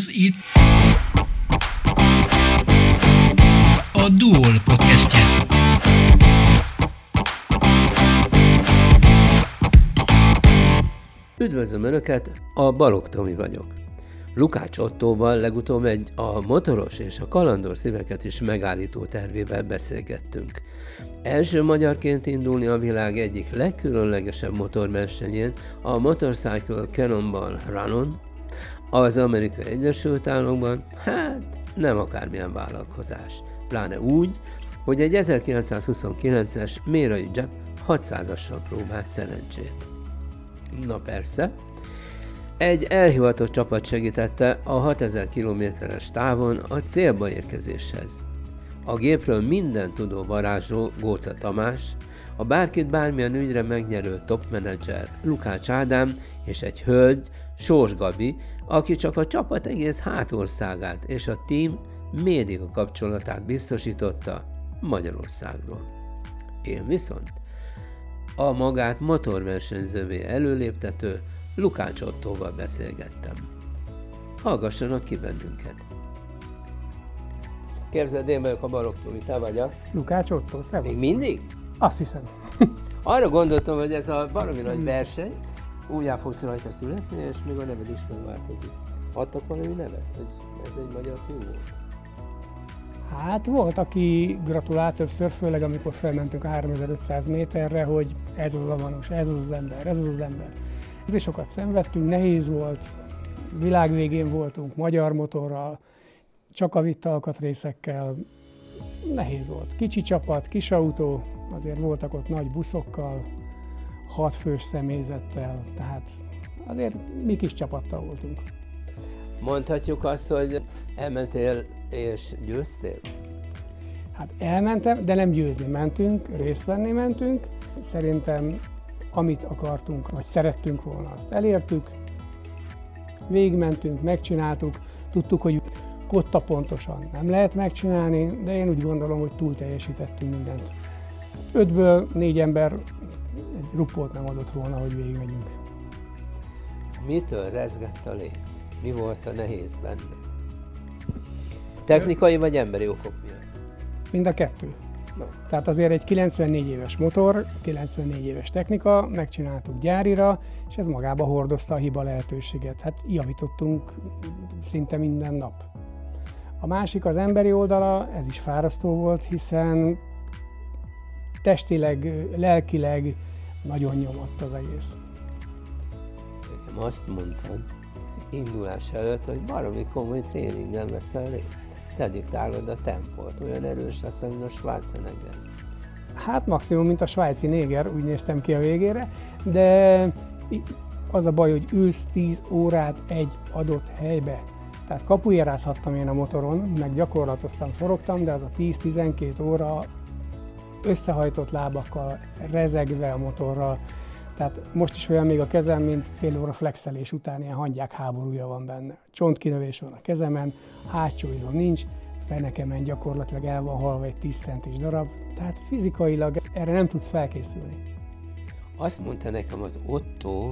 Ez itt a Duol podcastje. Üdvözlöm Önöket, a Balog Tomi vagyok. Lukács Ottóval legutóbb egy a motoros és a kalandor szíveket is megállító tervével beszélgettünk. Első magyarként indulni a világ egyik legkülönlegesebb motorversenyén, a Motorcycle Cannonball Runon, az Amerikai Egyesült Államokban, hát nem akármilyen vállalkozás. Pláne úgy, hogy egy 1929-es mérai Jep 600-assal próbált szerencsét. Na persze, egy elhivatott csapat segítette a 6000 kilométeres távon a célba érkezéshez. A gépről minden tudó varázsló Góca Tamás, a bárkit bármilyen ügyre megnyerő topmenedzser Lukács Ádám és egy hölgy, Sós Gabi, aki csak a csapat egész hátországát és a team média kapcsolatát biztosította Magyarországról. Én viszont a magát motorversenyzővé előléptető Lukács Ottóval beszélgettem. Hallgassanak ki bennünket! Képzeld, én vagyok a Balogtúri, te vagy a... Lukács szevasz. Még mindig? Azt hiszem. Arra gondoltam, hogy ez a baromi nagy verseny, újjá fogsz rajta születni, és még a neved is megváltozik. Adtak valami nevet, hogy ez egy magyar fiú volt? Hát volt, aki gratulált többször, főleg amikor felmentünk 3500 méterre, hogy ez az a vanus, ez az az ember, ez az az ember. Ezért sokat szenvedtünk, nehéz volt, világ végén voltunk, magyar motorral, csak a vitt alkatrészekkel, nehéz volt. Kicsi csapat, kis autó, azért voltak ott nagy buszokkal, hat fős személyzettel, tehát azért mi kis csapattal voltunk. Mondhatjuk azt, hogy elmentél és győztél? Hát elmentem, de nem győzni mentünk, részt venni mentünk. Szerintem amit akartunk, vagy szerettünk volna, azt elértük. Végigmentünk, megcsináltuk, tudtuk, hogy kotta pontosan nem lehet megcsinálni, de én úgy gondolom, hogy túl teljesítettünk mindent. Ötből négy ember egy ruppót nem adott volna, hogy végigmegyünk. Mitől rezgett a léc? Mi volt a nehéz benne? Technikai vagy emberi okok miatt? Mind a kettő. No. Tehát azért egy 94 éves motor, 94 éves technika, megcsináltuk gyárira, és ez magába hordozta a hiba lehetőséget. Hát javítottunk szinte minden nap. A másik az emberi oldala, ez is fárasztó volt, hiszen testileg, lelkileg nagyon nyomott az egész. Nekem azt mondtad indulás előtt, hogy baromi komoly tréningen veszel részt. Te diktálod a tempót, olyan erős lesz, mint a Schwarzenegger. Hát maximum, mint a svájci néger, úgy néztem ki a végére, de az a baj, hogy ülsz 10 órát egy adott helybe. Tehát kapujárázhattam én a motoron, meg gyakorlatoztam, forogtam, de az a 10-12 óra összehajtott lábakkal, rezegve a motorral. Tehát most is olyan még a kezem, mint fél óra flexelés után ilyen hangyák háborúja van benne. Csontkinövés van a kezemen, hátsó izom nincs, fenekemen gyakorlatilag el van halva egy 10 centis darab, tehát fizikailag erre nem tudsz felkészülni. Azt mondta nekem az Otto,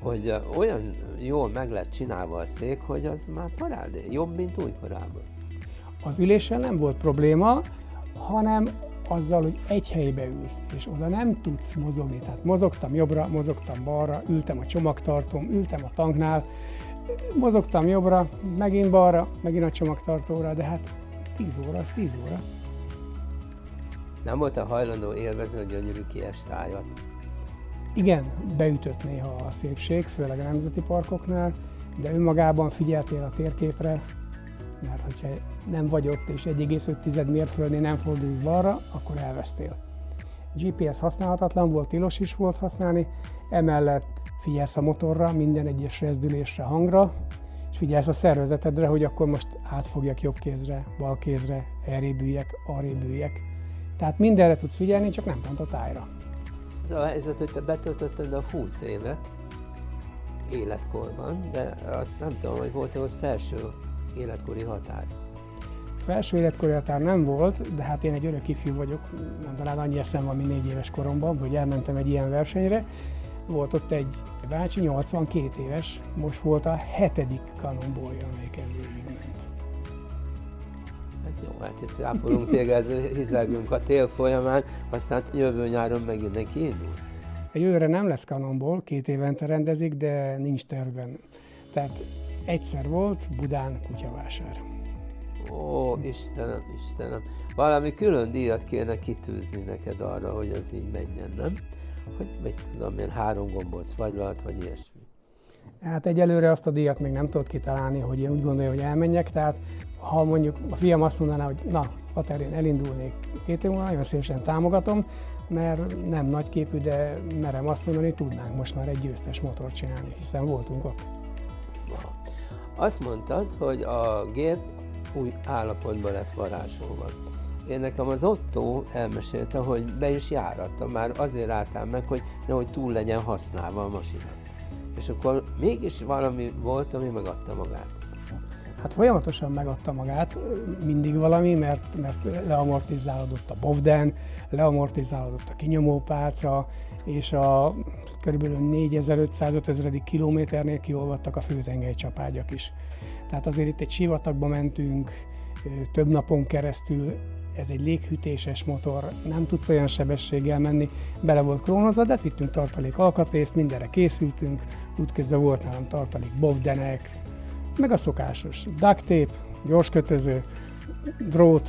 hogy olyan jól meg lett csinálva a szék, hogy az már parádé, jobb, mint újkorában. Az üléssel nem volt probléma, hanem azzal, hogy egy helybe ülsz, és oda nem tudsz mozogni. Tehát mozogtam jobbra, mozogtam balra, ültem a csomagtartóm, ültem a tanknál, mozogtam jobbra, megint balra, megint a csomagtartóra, de hát 10 óra, az 10 óra. Nem volt a hajlandó élvezni a gyönyörű tájat? Igen, beütött néha a szépség, főleg a nemzeti parkoknál, de önmagában figyeltél a térképre, mert hogyha nem vagy ott és 1,5 mérföldnél nem fordulsz balra, akkor elvesztél. GPS használhatatlan volt, tilos is volt használni, emellett figyelsz a motorra, minden egyes rezdülésre, hangra, és figyelsz a szervezetedre, hogy akkor most átfogjak jobb kézre, bal kézre, elrébüljek, arrébüljek. Tehát mindenre tudsz figyelni, csak nem pont a tájra. Ez a helyzet, hogy te betöltötted a 20 évet életkorban, de azt nem tudom, hogy volt-e ott felső életkori határ. Felső életkori határ nem volt, de hát én egy örök ifjú vagyok, talán annyi eszem van, mint négy éves koromban, hogy elmentem egy ilyen versenyre. Volt ott egy bácsi, 82 éves, most volt a hetedik kanonbolja, amelyiken Jó, hát itt ápolunk téged, hizelgünk a tél folyamán, aztán jövő nyáron megint neki indulsz. Jövőre nem lesz kanonból, két évente rendezik, de nincs tervben. Tehát egyszer volt Budán kutyavásár. Ó, Istenem, Istenem, valami külön díjat kéne kitűzni neked arra, hogy ez így menjen, nem? Hogy mit tudom én, három gombóc fagylalt, vagy ilyesmi. Hát egyelőre azt a díjat még nem tudod kitalálni, hogy én úgy gondolom, hogy elmenjek, tehát ha mondjuk a fiam azt mondaná, hogy na, a terén elindulnék két év múlva, nagyon szívesen támogatom, mert nem nagyképű, de merem azt mondani, tudnánk most már egy győztes motort csinálni, hiszen voltunk ott. Azt mondtad, hogy a gép új állapotban lett varázsolva. Én nekem az Otto elmesélte, hogy be is járatta, már azért álltam meg, hogy nehogy túl legyen használva a masina. És akkor mégis valami volt, ami megadta magát. Hát folyamatosan megadta magát, mindig valami, mert, mert leamortizálódott a bovden, leamortizálódott a kinyomópálca, és a kb. 4500-5000 kilométernél kiolvadtak a főtengelycsapágyak is. Tehát azért itt egy sivatagba mentünk, több napon keresztül, ez egy léghűtéses motor, nem tudsz olyan sebességgel menni, bele volt krónozva, de vittünk tartalék alkatrészt, mindenre készültünk, útközben volt nálam tartalék bovdenek, meg a szokásos duct tape, gyors kötöző, drót,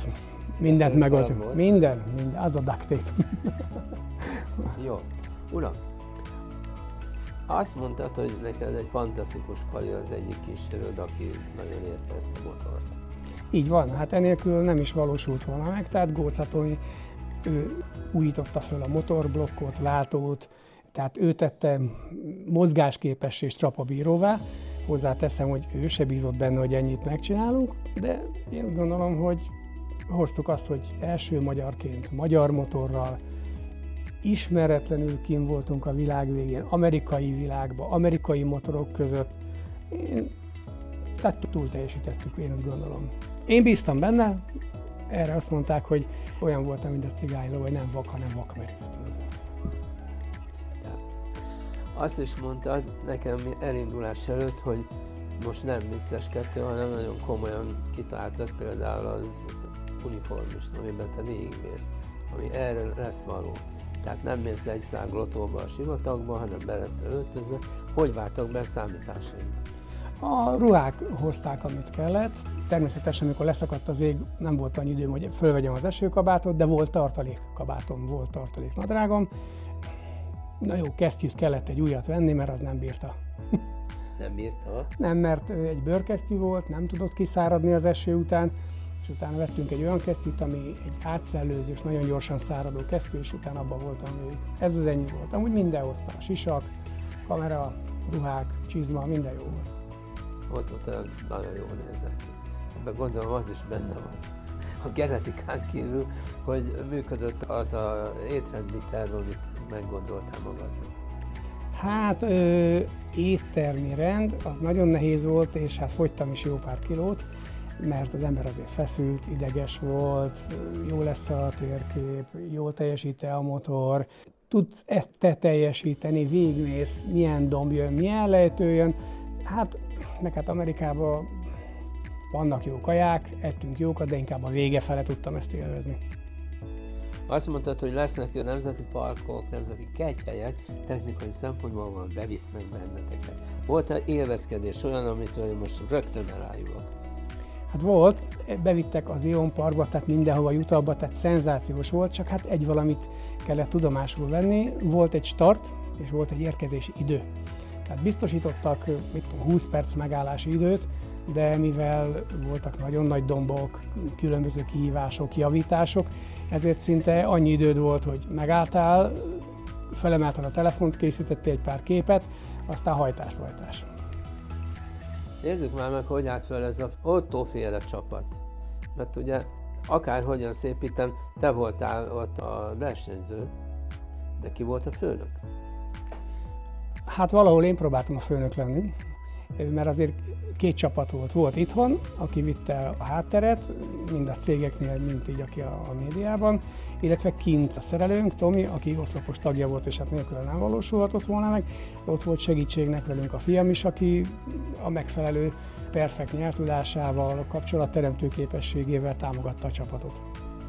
mindent megoldjuk. Minden, minden, az a duct tape. Jó. Uram, azt mondtad, hogy neked egy fantasztikus pali az egyik kísérőd, aki nagyon érte ezt a motort. Így van, hát enélkül nem is valósult volna meg, tehát Gócatoni ő újította föl a motorblokkot, látót, tehát ő tette mozgásképessé és trapabíróvá. Hozzáteszem, hogy ő se bízott benne, hogy ennyit megcsinálunk, de én úgy gondolom, hogy hoztuk azt, hogy első magyarként magyar motorral, ismeretlenül kim voltunk a világ végén, amerikai világban, amerikai motorok között. Én, tehát túl teljesítettük, én úgy gondolom. Én bíztam benne, erre azt mondták, hogy olyan voltam, mint a cigányló, hogy nem vak, hanem vakmerő. Azt is mondtad nekem elindulás előtt, hogy most nem vicces kettő, hanem nagyon komolyan kitaláltad például az uniformist, amiben te végigmész, ami erre lesz való. Tehát nem mész egy szág lotóba a sivatagba, hanem be leszel öltözve. Hogy váltak be a számításaid? A ruhák hozták, amit kellett. Természetesen, amikor leszakadt az ég, nem volt annyi időm, hogy fölvegyem az esőkabátot, de volt tartalék kabátom, volt tartalék nadrágom. Na jó, kesztyűt kellett egy újat venni, mert az nem bírta. Nem bírta? Nem, mert egy bőrkesztyű volt, nem tudott kiszáradni az eső után, és utána vettünk egy olyan kesztyűt, ami egy átszellőzős, nagyon gyorsan száradó kesztyű, és utána abban voltam hogy Ez az ennyi volt. Amúgy minden hozta, sisak, kamera, ruhák, csizma, minden jó volt. Ott volt, nagyon jól nézek ki. Ebben gondolom az is benne van a genetikán kívül, hogy működött az a étrendi terv, amit meggondoltál magadnak. Hát ö, éttermi rend, az nagyon nehéz volt, és hát fogytam is jó pár kilót, mert az ember azért feszült, ideges volt, jó lesz a térkép, jól teljesíte a motor, tudsz te teljesíteni, végigmész, milyen domb jön, milyen lejtő jön. Hát, meg hát Amerikában vannak jó kaják, ettünk jókat, de inkább a vége fele tudtam ezt élvezni. Azt mondtad, hogy lesznek nemzeti parkok, nemzeti kegyhelyek, technikai szempontból van, bevisznek benneteket. Volt-e élvezkedés olyan, amitől most rögtön elájulok? Hát volt, bevittek az Ion Parkba, tehát mindenhova jutalba, tehát szenzációs volt, csak hát egy valamit kellett tudomásul venni. Volt egy start, és volt egy érkezési idő. Tehát biztosítottak mit tudom, 20 perc megállási időt, de mivel voltak nagyon nagy dombok, különböző kihívások, javítások, ezért szinte annyi időd volt, hogy megálltál, felemelted a telefont, készítettél egy pár képet, aztán hajtás-hajtás. Nézzük már meg, hogy állt fel ez a Otto féle csapat. Mert ugye akárhogyan szépítem, te voltál ott a versenyző, de ki volt a főnök? Hát valahol én próbáltam a főnök lenni. Mert azért két csapat volt. Volt itthon, aki vitte a hátteret, mind a cégeknél, mint így aki a, a médiában, illetve kint a szerelőnk, Tomi, aki oszlopos tagja volt, és hát nélkül nem valósulhatott volna meg. Ott volt segítségnek velünk a fiam is, aki a megfelelő perfekt nyelvtudásával, a kapcsolatteremtő képességével támogatta a csapatot.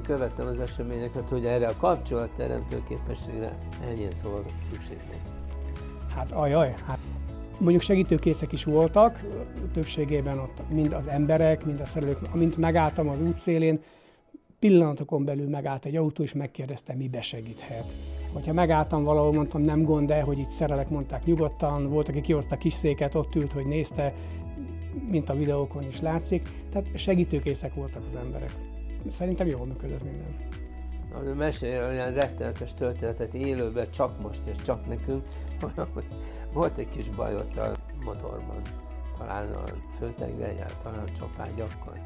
Követtem az eseményeket, hogy erre a kapcsolatteremtő képességre ennyi szóval szükség van. Hát ajaj, hát mondjuk segítőkészek is voltak, többségében ott mind az emberek, mind a szerelők, amint megálltam az útszélén, pillanatokon belül megállt egy autó, és megkérdezte, mibe segíthet. Hogyha megálltam valahol, mondtam, nem gond, de hogy itt szerelek, mondták nyugodtan, volt, aki kihozta kis széket, ott ült, hogy nézte, mint a videókon is látszik. Tehát segítőkészek voltak az emberek. Szerintem jól működött minden. Mesélj olyan rettenetes történetet élőben, csak most és csak nekünk, volt egy kis baj ott a motorban, talán a főtengelyel, talán csapágyakkal,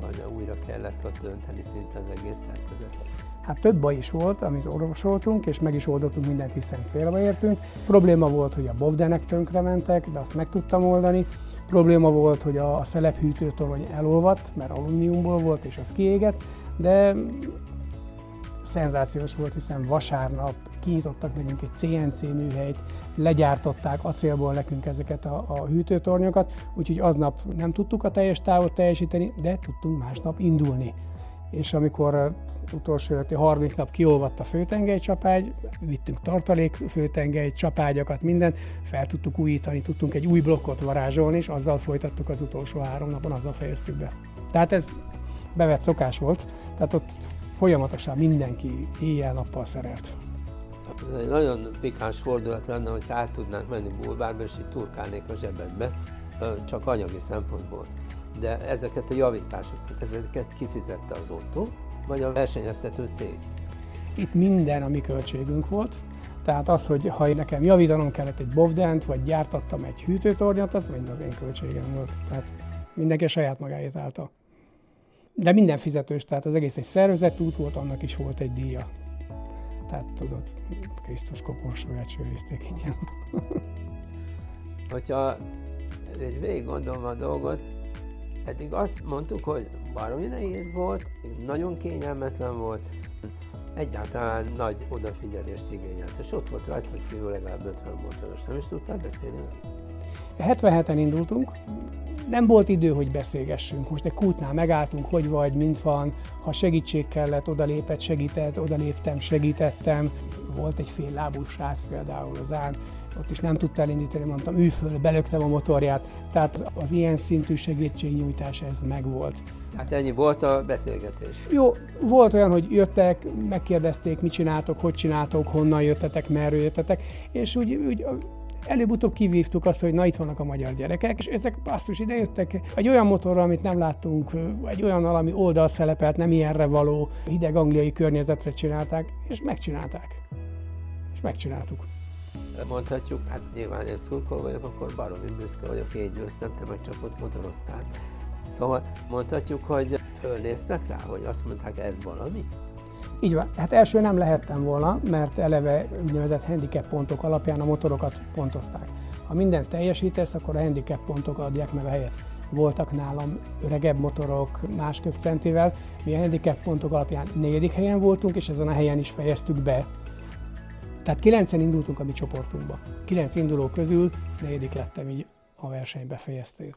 vagy újra kellett ott dönteni szinte az egész szerkezetet. Hát több baj is volt, amit orvosoltunk, és meg is oldottunk mindent, hiszen célba értünk. Probléma volt, hogy a bobdenek tönkre mentek, de azt meg tudtam oldani. Probléma volt, hogy a szelepphűtőtorony elolvadt, mert alumíniumból volt, és az kiégett, de szenzációs volt, hiszen vasárnap kinyitottak nekünk egy CNC műhelyt, legyártották acélból nekünk ezeket a, a hűtőtornyokat, úgyhogy aznap nem tudtuk a teljes távot teljesíteni, de tudtunk másnap indulni. És amikor utolsó előtti 30 nap kiolvadt a főtengely csapágy, vittünk tartalék főtengely csapágyakat, mindent, fel tudtuk újítani, tudtunk egy új blokkot varázsolni, és azzal folytattuk az utolsó három napon, azzal fejeztük be. Tehát ez bevett szokás volt, tehát ott folyamatosan mindenki éjjel-nappal szerelt. Ez egy nagyon pikáns fordulat lenne, hogy át tudnánk menni bulvárba, és így turkálnék a zsebedbe, csak anyagi szempontból. De ezeket a javításokat, ezeket kifizette az Otto, vagy a versenyeztető cég? Itt minden a mi költségünk volt, tehát az, hogy ha nekem javítanom kellett egy bovdent, vagy gyártattam egy hűtőtornyot, az mind az én költségem volt. Tehát mindenki saját magáét állta. De minden fizetős, tehát az egész egy szervezett út volt, annak is volt egy díja. Tehát tudod, Krisztus koporsóját sőrizték ingyen. Hogyha egy végig gondolom a dolgot, eddig azt mondtuk, hogy baromi nehéz volt, nagyon kényelmetlen volt, egyáltalán nagy odafigyelést igényelt, és ott volt rajta kívül legalább 50 motoros. Nem is tudtál beszélni 77-en indultunk, nem volt idő, hogy beszélgessünk. Most egy kútnál megálltunk, hogy vagy, mint van, ha segítség kellett, odalépett, segített, odaléptem, segítettem. Volt egy fél lábú srác például az án, ott is nem tudta elindítani, mondtam, ülj föl, belöktem a motorját. Tehát az ilyen szintű segítségnyújtás ez megvolt. Hát ennyi volt a beszélgetés. Jó, volt olyan, hogy jöttek, megkérdezték, mit csináltok, hogy csináltok, honnan jöttetek, merről jöttetek, és úgy, úgy Előbb-utóbb kivívtuk azt, hogy na itt vannak a magyar gyerekek, és ezek basszus jöttek egy olyan motorra, amit nem láttunk, egy olyan ami oldalszelepelt, nem ilyenre való, hideg angliai környezetre csinálták, és megcsinálták. És megcsináltuk. Mondhatjuk, hát nyilván én szurkol vagyok, akkor baromi büszke vagyok, én győztem, te meg csak ott motoroztál. Szóval mondhatjuk, hogy fölnéztek rá, hogy azt mondták, ez valami? Így van. Hát első nem lehettem volna, mert eleve úgynevezett handicap pontok alapján a motorokat pontozták. Ha mindent teljesítesz, akkor a handicap pontok adják meg a helyet. Voltak nálam öregebb motorok más köpcentivel, mi a handicap pontok alapján negyedik helyen voltunk, és ezen a helyen is fejeztük be. Tehát kilencen indultunk a mi csoportunkba. Kilenc induló közül negyedik lettem így a versenybe fejezték.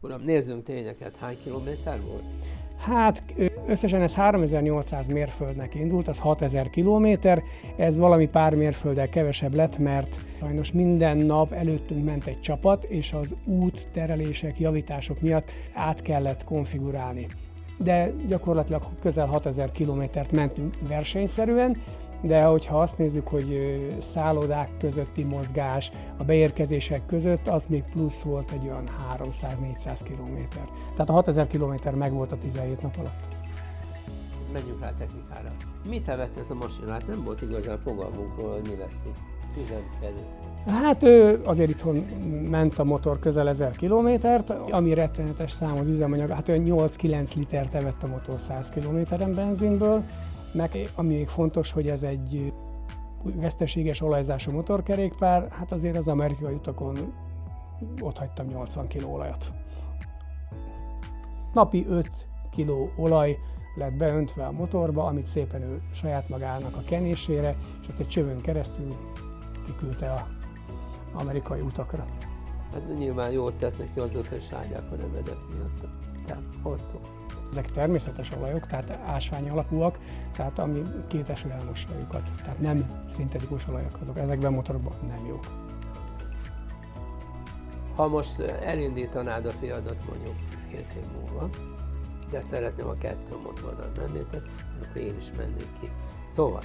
Uram, nézzünk tényeket. Hány kilométer volt? Hát összesen ez 3800 mérföldnek indult, az 6000 kilométer, ez valami pár mérfölddel kevesebb lett, mert sajnos minden nap előttünk ment egy csapat, és az út, terelések, javítások miatt át kellett konfigurálni. De gyakorlatilag közel 6000 kilométert mentünk versenyszerűen, de hogyha azt nézzük, hogy szállodák közötti mozgás, a beérkezések között, az még plusz volt egy olyan 300-400 kilométer. Tehát a 6000 kilométer meg volt a 17 nap alatt. Menjünk rá technikára. Mit evett ez a masinát? Nem volt igazán fogalmunkról, hogy mi lesz itt. Hát azért itthon ment a motor közel 1000 kilométert, ami rettenetes szám az üzemanyag, hát olyan 8-9 litert evett a motor 100 kilométeren benzinből, meg ami még fontos, hogy ez egy veszteséges olajzású motorkerékpár, hát azért az amerikai utakon ott hagytam 80 kg olajat. Napi 5 kg olaj lett beöntve a motorba, amit szépen ő saját magának a kenésére, és ott egy csövön keresztül kiküldte a amerikai utakra. Hát nyilván jól tett neki azóta, hogy sárgyák a nevedet miatt. Tehát ott. Ezek természetes olajok, tehát ásvány alapúak, tehát ami két eső elmossa őket. Tehát nem szintetikus olajok azok, ezekben motorokban nem jók. Ha most elindítanád a fiadat mondjuk két év múlva, de szeretném a kettő motorral mennétek, akkor én is mennék ki. Szóval,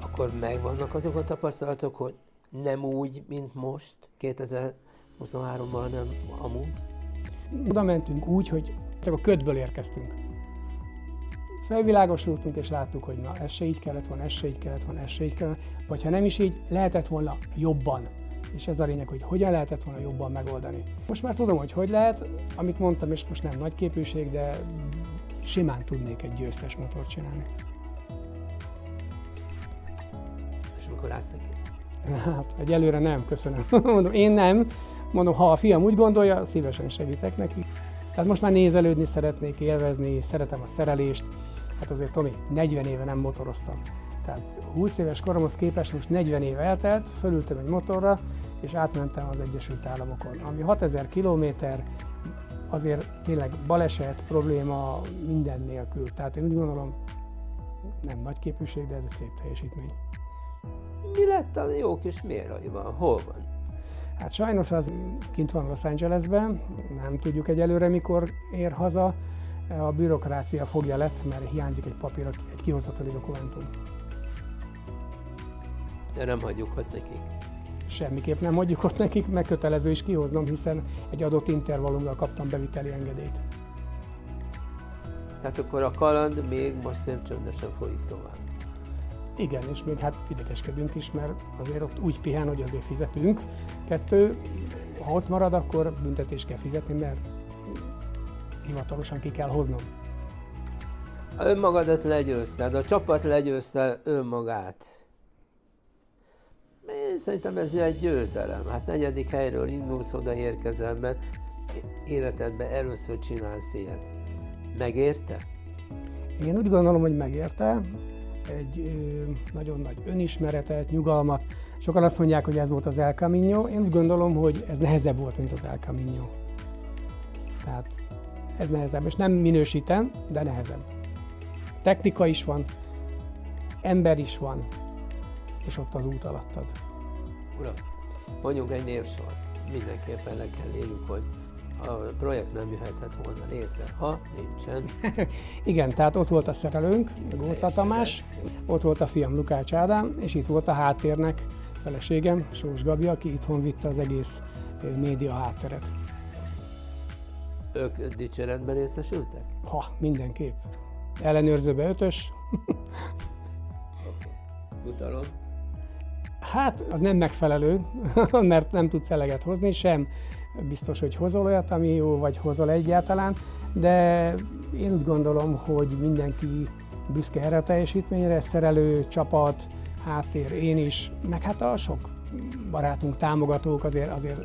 akkor megvannak azok a tapasztalatok, hogy nem úgy, mint most, 2023-ban, nem amúgy? Oda mentünk úgy, hogy csak a ködből érkeztünk. Felvilágosultunk és láttuk, hogy na ez se így kellett volna, ez se így kellett volna, ez se így kellett vagy ha nem is így, lehetett volna jobban. És ez a lényeg, hogy hogyan lehetett volna jobban megoldani. Most már tudom, hogy hogy lehet, amit mondtam, és most nem nagy képűség, de simán tudnék egy győztes motort csinálni. És amikor állsz neki? Hát, egyelőre nem, köszönöm. Mondom, én nem. Mondom, ha a fiam úgy gondolja, szívesen segítek neki. Tehát most már nézelődni szeretnék, élvezni, szeretem a szerelést. Hát azért Tomi, 40 éve nem motoroztam. Tehát 20 éves koromhoz képest most 40 év eltelt, fölültem egy motorra, és átmentem az Egyesült Államokon. Ami 6000 kilométer, azért tényleg baleset, probléma minden nélkül. Tehát én úgy gondolom, nem nagy képűség, de ez egy szép teljesítmény. Mi lett a jó kis méraival? Hol van? Hát sajnos az kint van Los Angelesben, nem tudjuk egyelőre mikor ér haza. A bürokrácia fogja lett, mert hiányzik egy papír, egy kihozatali dokumentum. De nem hagyjuk ott nekik. Semmiképp nem hagyjuk ott nekik, meg kötelező is kihoznom, hiszen egy adott intervallumra kaptam beviteli engedélyt. Tehát akkor a kaland még most szép csöndesen folyik tovább. Igen, és még hát idegeskedünk is, mert azért ott úgy pihen, hogy azért fizetünk. Kettő, ha ott marad, akkor büntetést kell fizetni, mert hivatalosan ki kell hoznom. Önmagadat legyőzted, a csapat legyőzte önmagát. Én szerintem ez egy győzelem. Hát negyedik helyről indulsz, oda érkezel be, életedben először csinálsz ilyet. Megérte? Én úgy gondolom, hogy megérte. Egy nagyon nagy önismeretet, nyugalmat. Sokan azt mondják, hogy ez volt az El Camino. Én úgy gondolom, hogy ez nehezebb volt, mint az El Camino. Tehát ez nehezebb, és nem minősítem, de nehezebb. Technika is van, ember is van, és ott az út alattad. Uram, mondjuk egy névsort. Mindenképpen le kell írjuk, hogy a projekt nem jöhetett volna létre, ha nincsen. Igen, tehát ott volt a szerelőnk, Góca Tamás, ott volt a fiam Lukács Ádám, és itt volt a háttérnek feleségem, Sós Gabi, aki itthon vitte az egész média hátteret. Ők dicséretben részesültek? Ha, mindenképp. Ellenőrzőbe ötös. Jutalom? Hát, az nem megfelelő, mert nem tudsz eleget hozni, sem biztos, hogy hozol olyat, ami jó, vagy hozol egyáltalán, de én úgy gondolom, hogy mindenki büszke erre a teljesítményre, szerelő, csapat, háttér, én is, meg hát a sok barátunk, támogatók azért, azért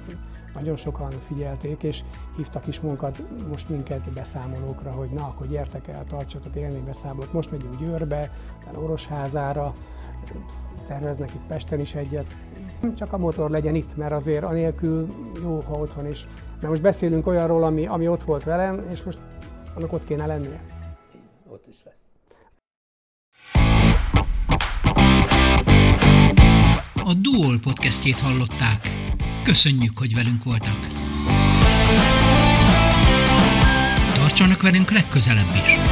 nagyon sokan figyelték, és hívtak is munkat, most minket beszámolókra, hogy na, akkor gyertek el, tartsatok élménybeszámolót, most megyünk Győrbe, utána Orosházára, szerveznek itt Pesten is egyet, csak a motor legyen itt, mert azért anélkül jó, ha ott van is. Mert most beszélünk olyanról, ami, ami ott volt velem, és most annak ott kéne lennie. Ott is lesz. A Duol podcastjét hallották. Köszönjük, hogy velünk voltak. Tartsanak velünk legközelebb is!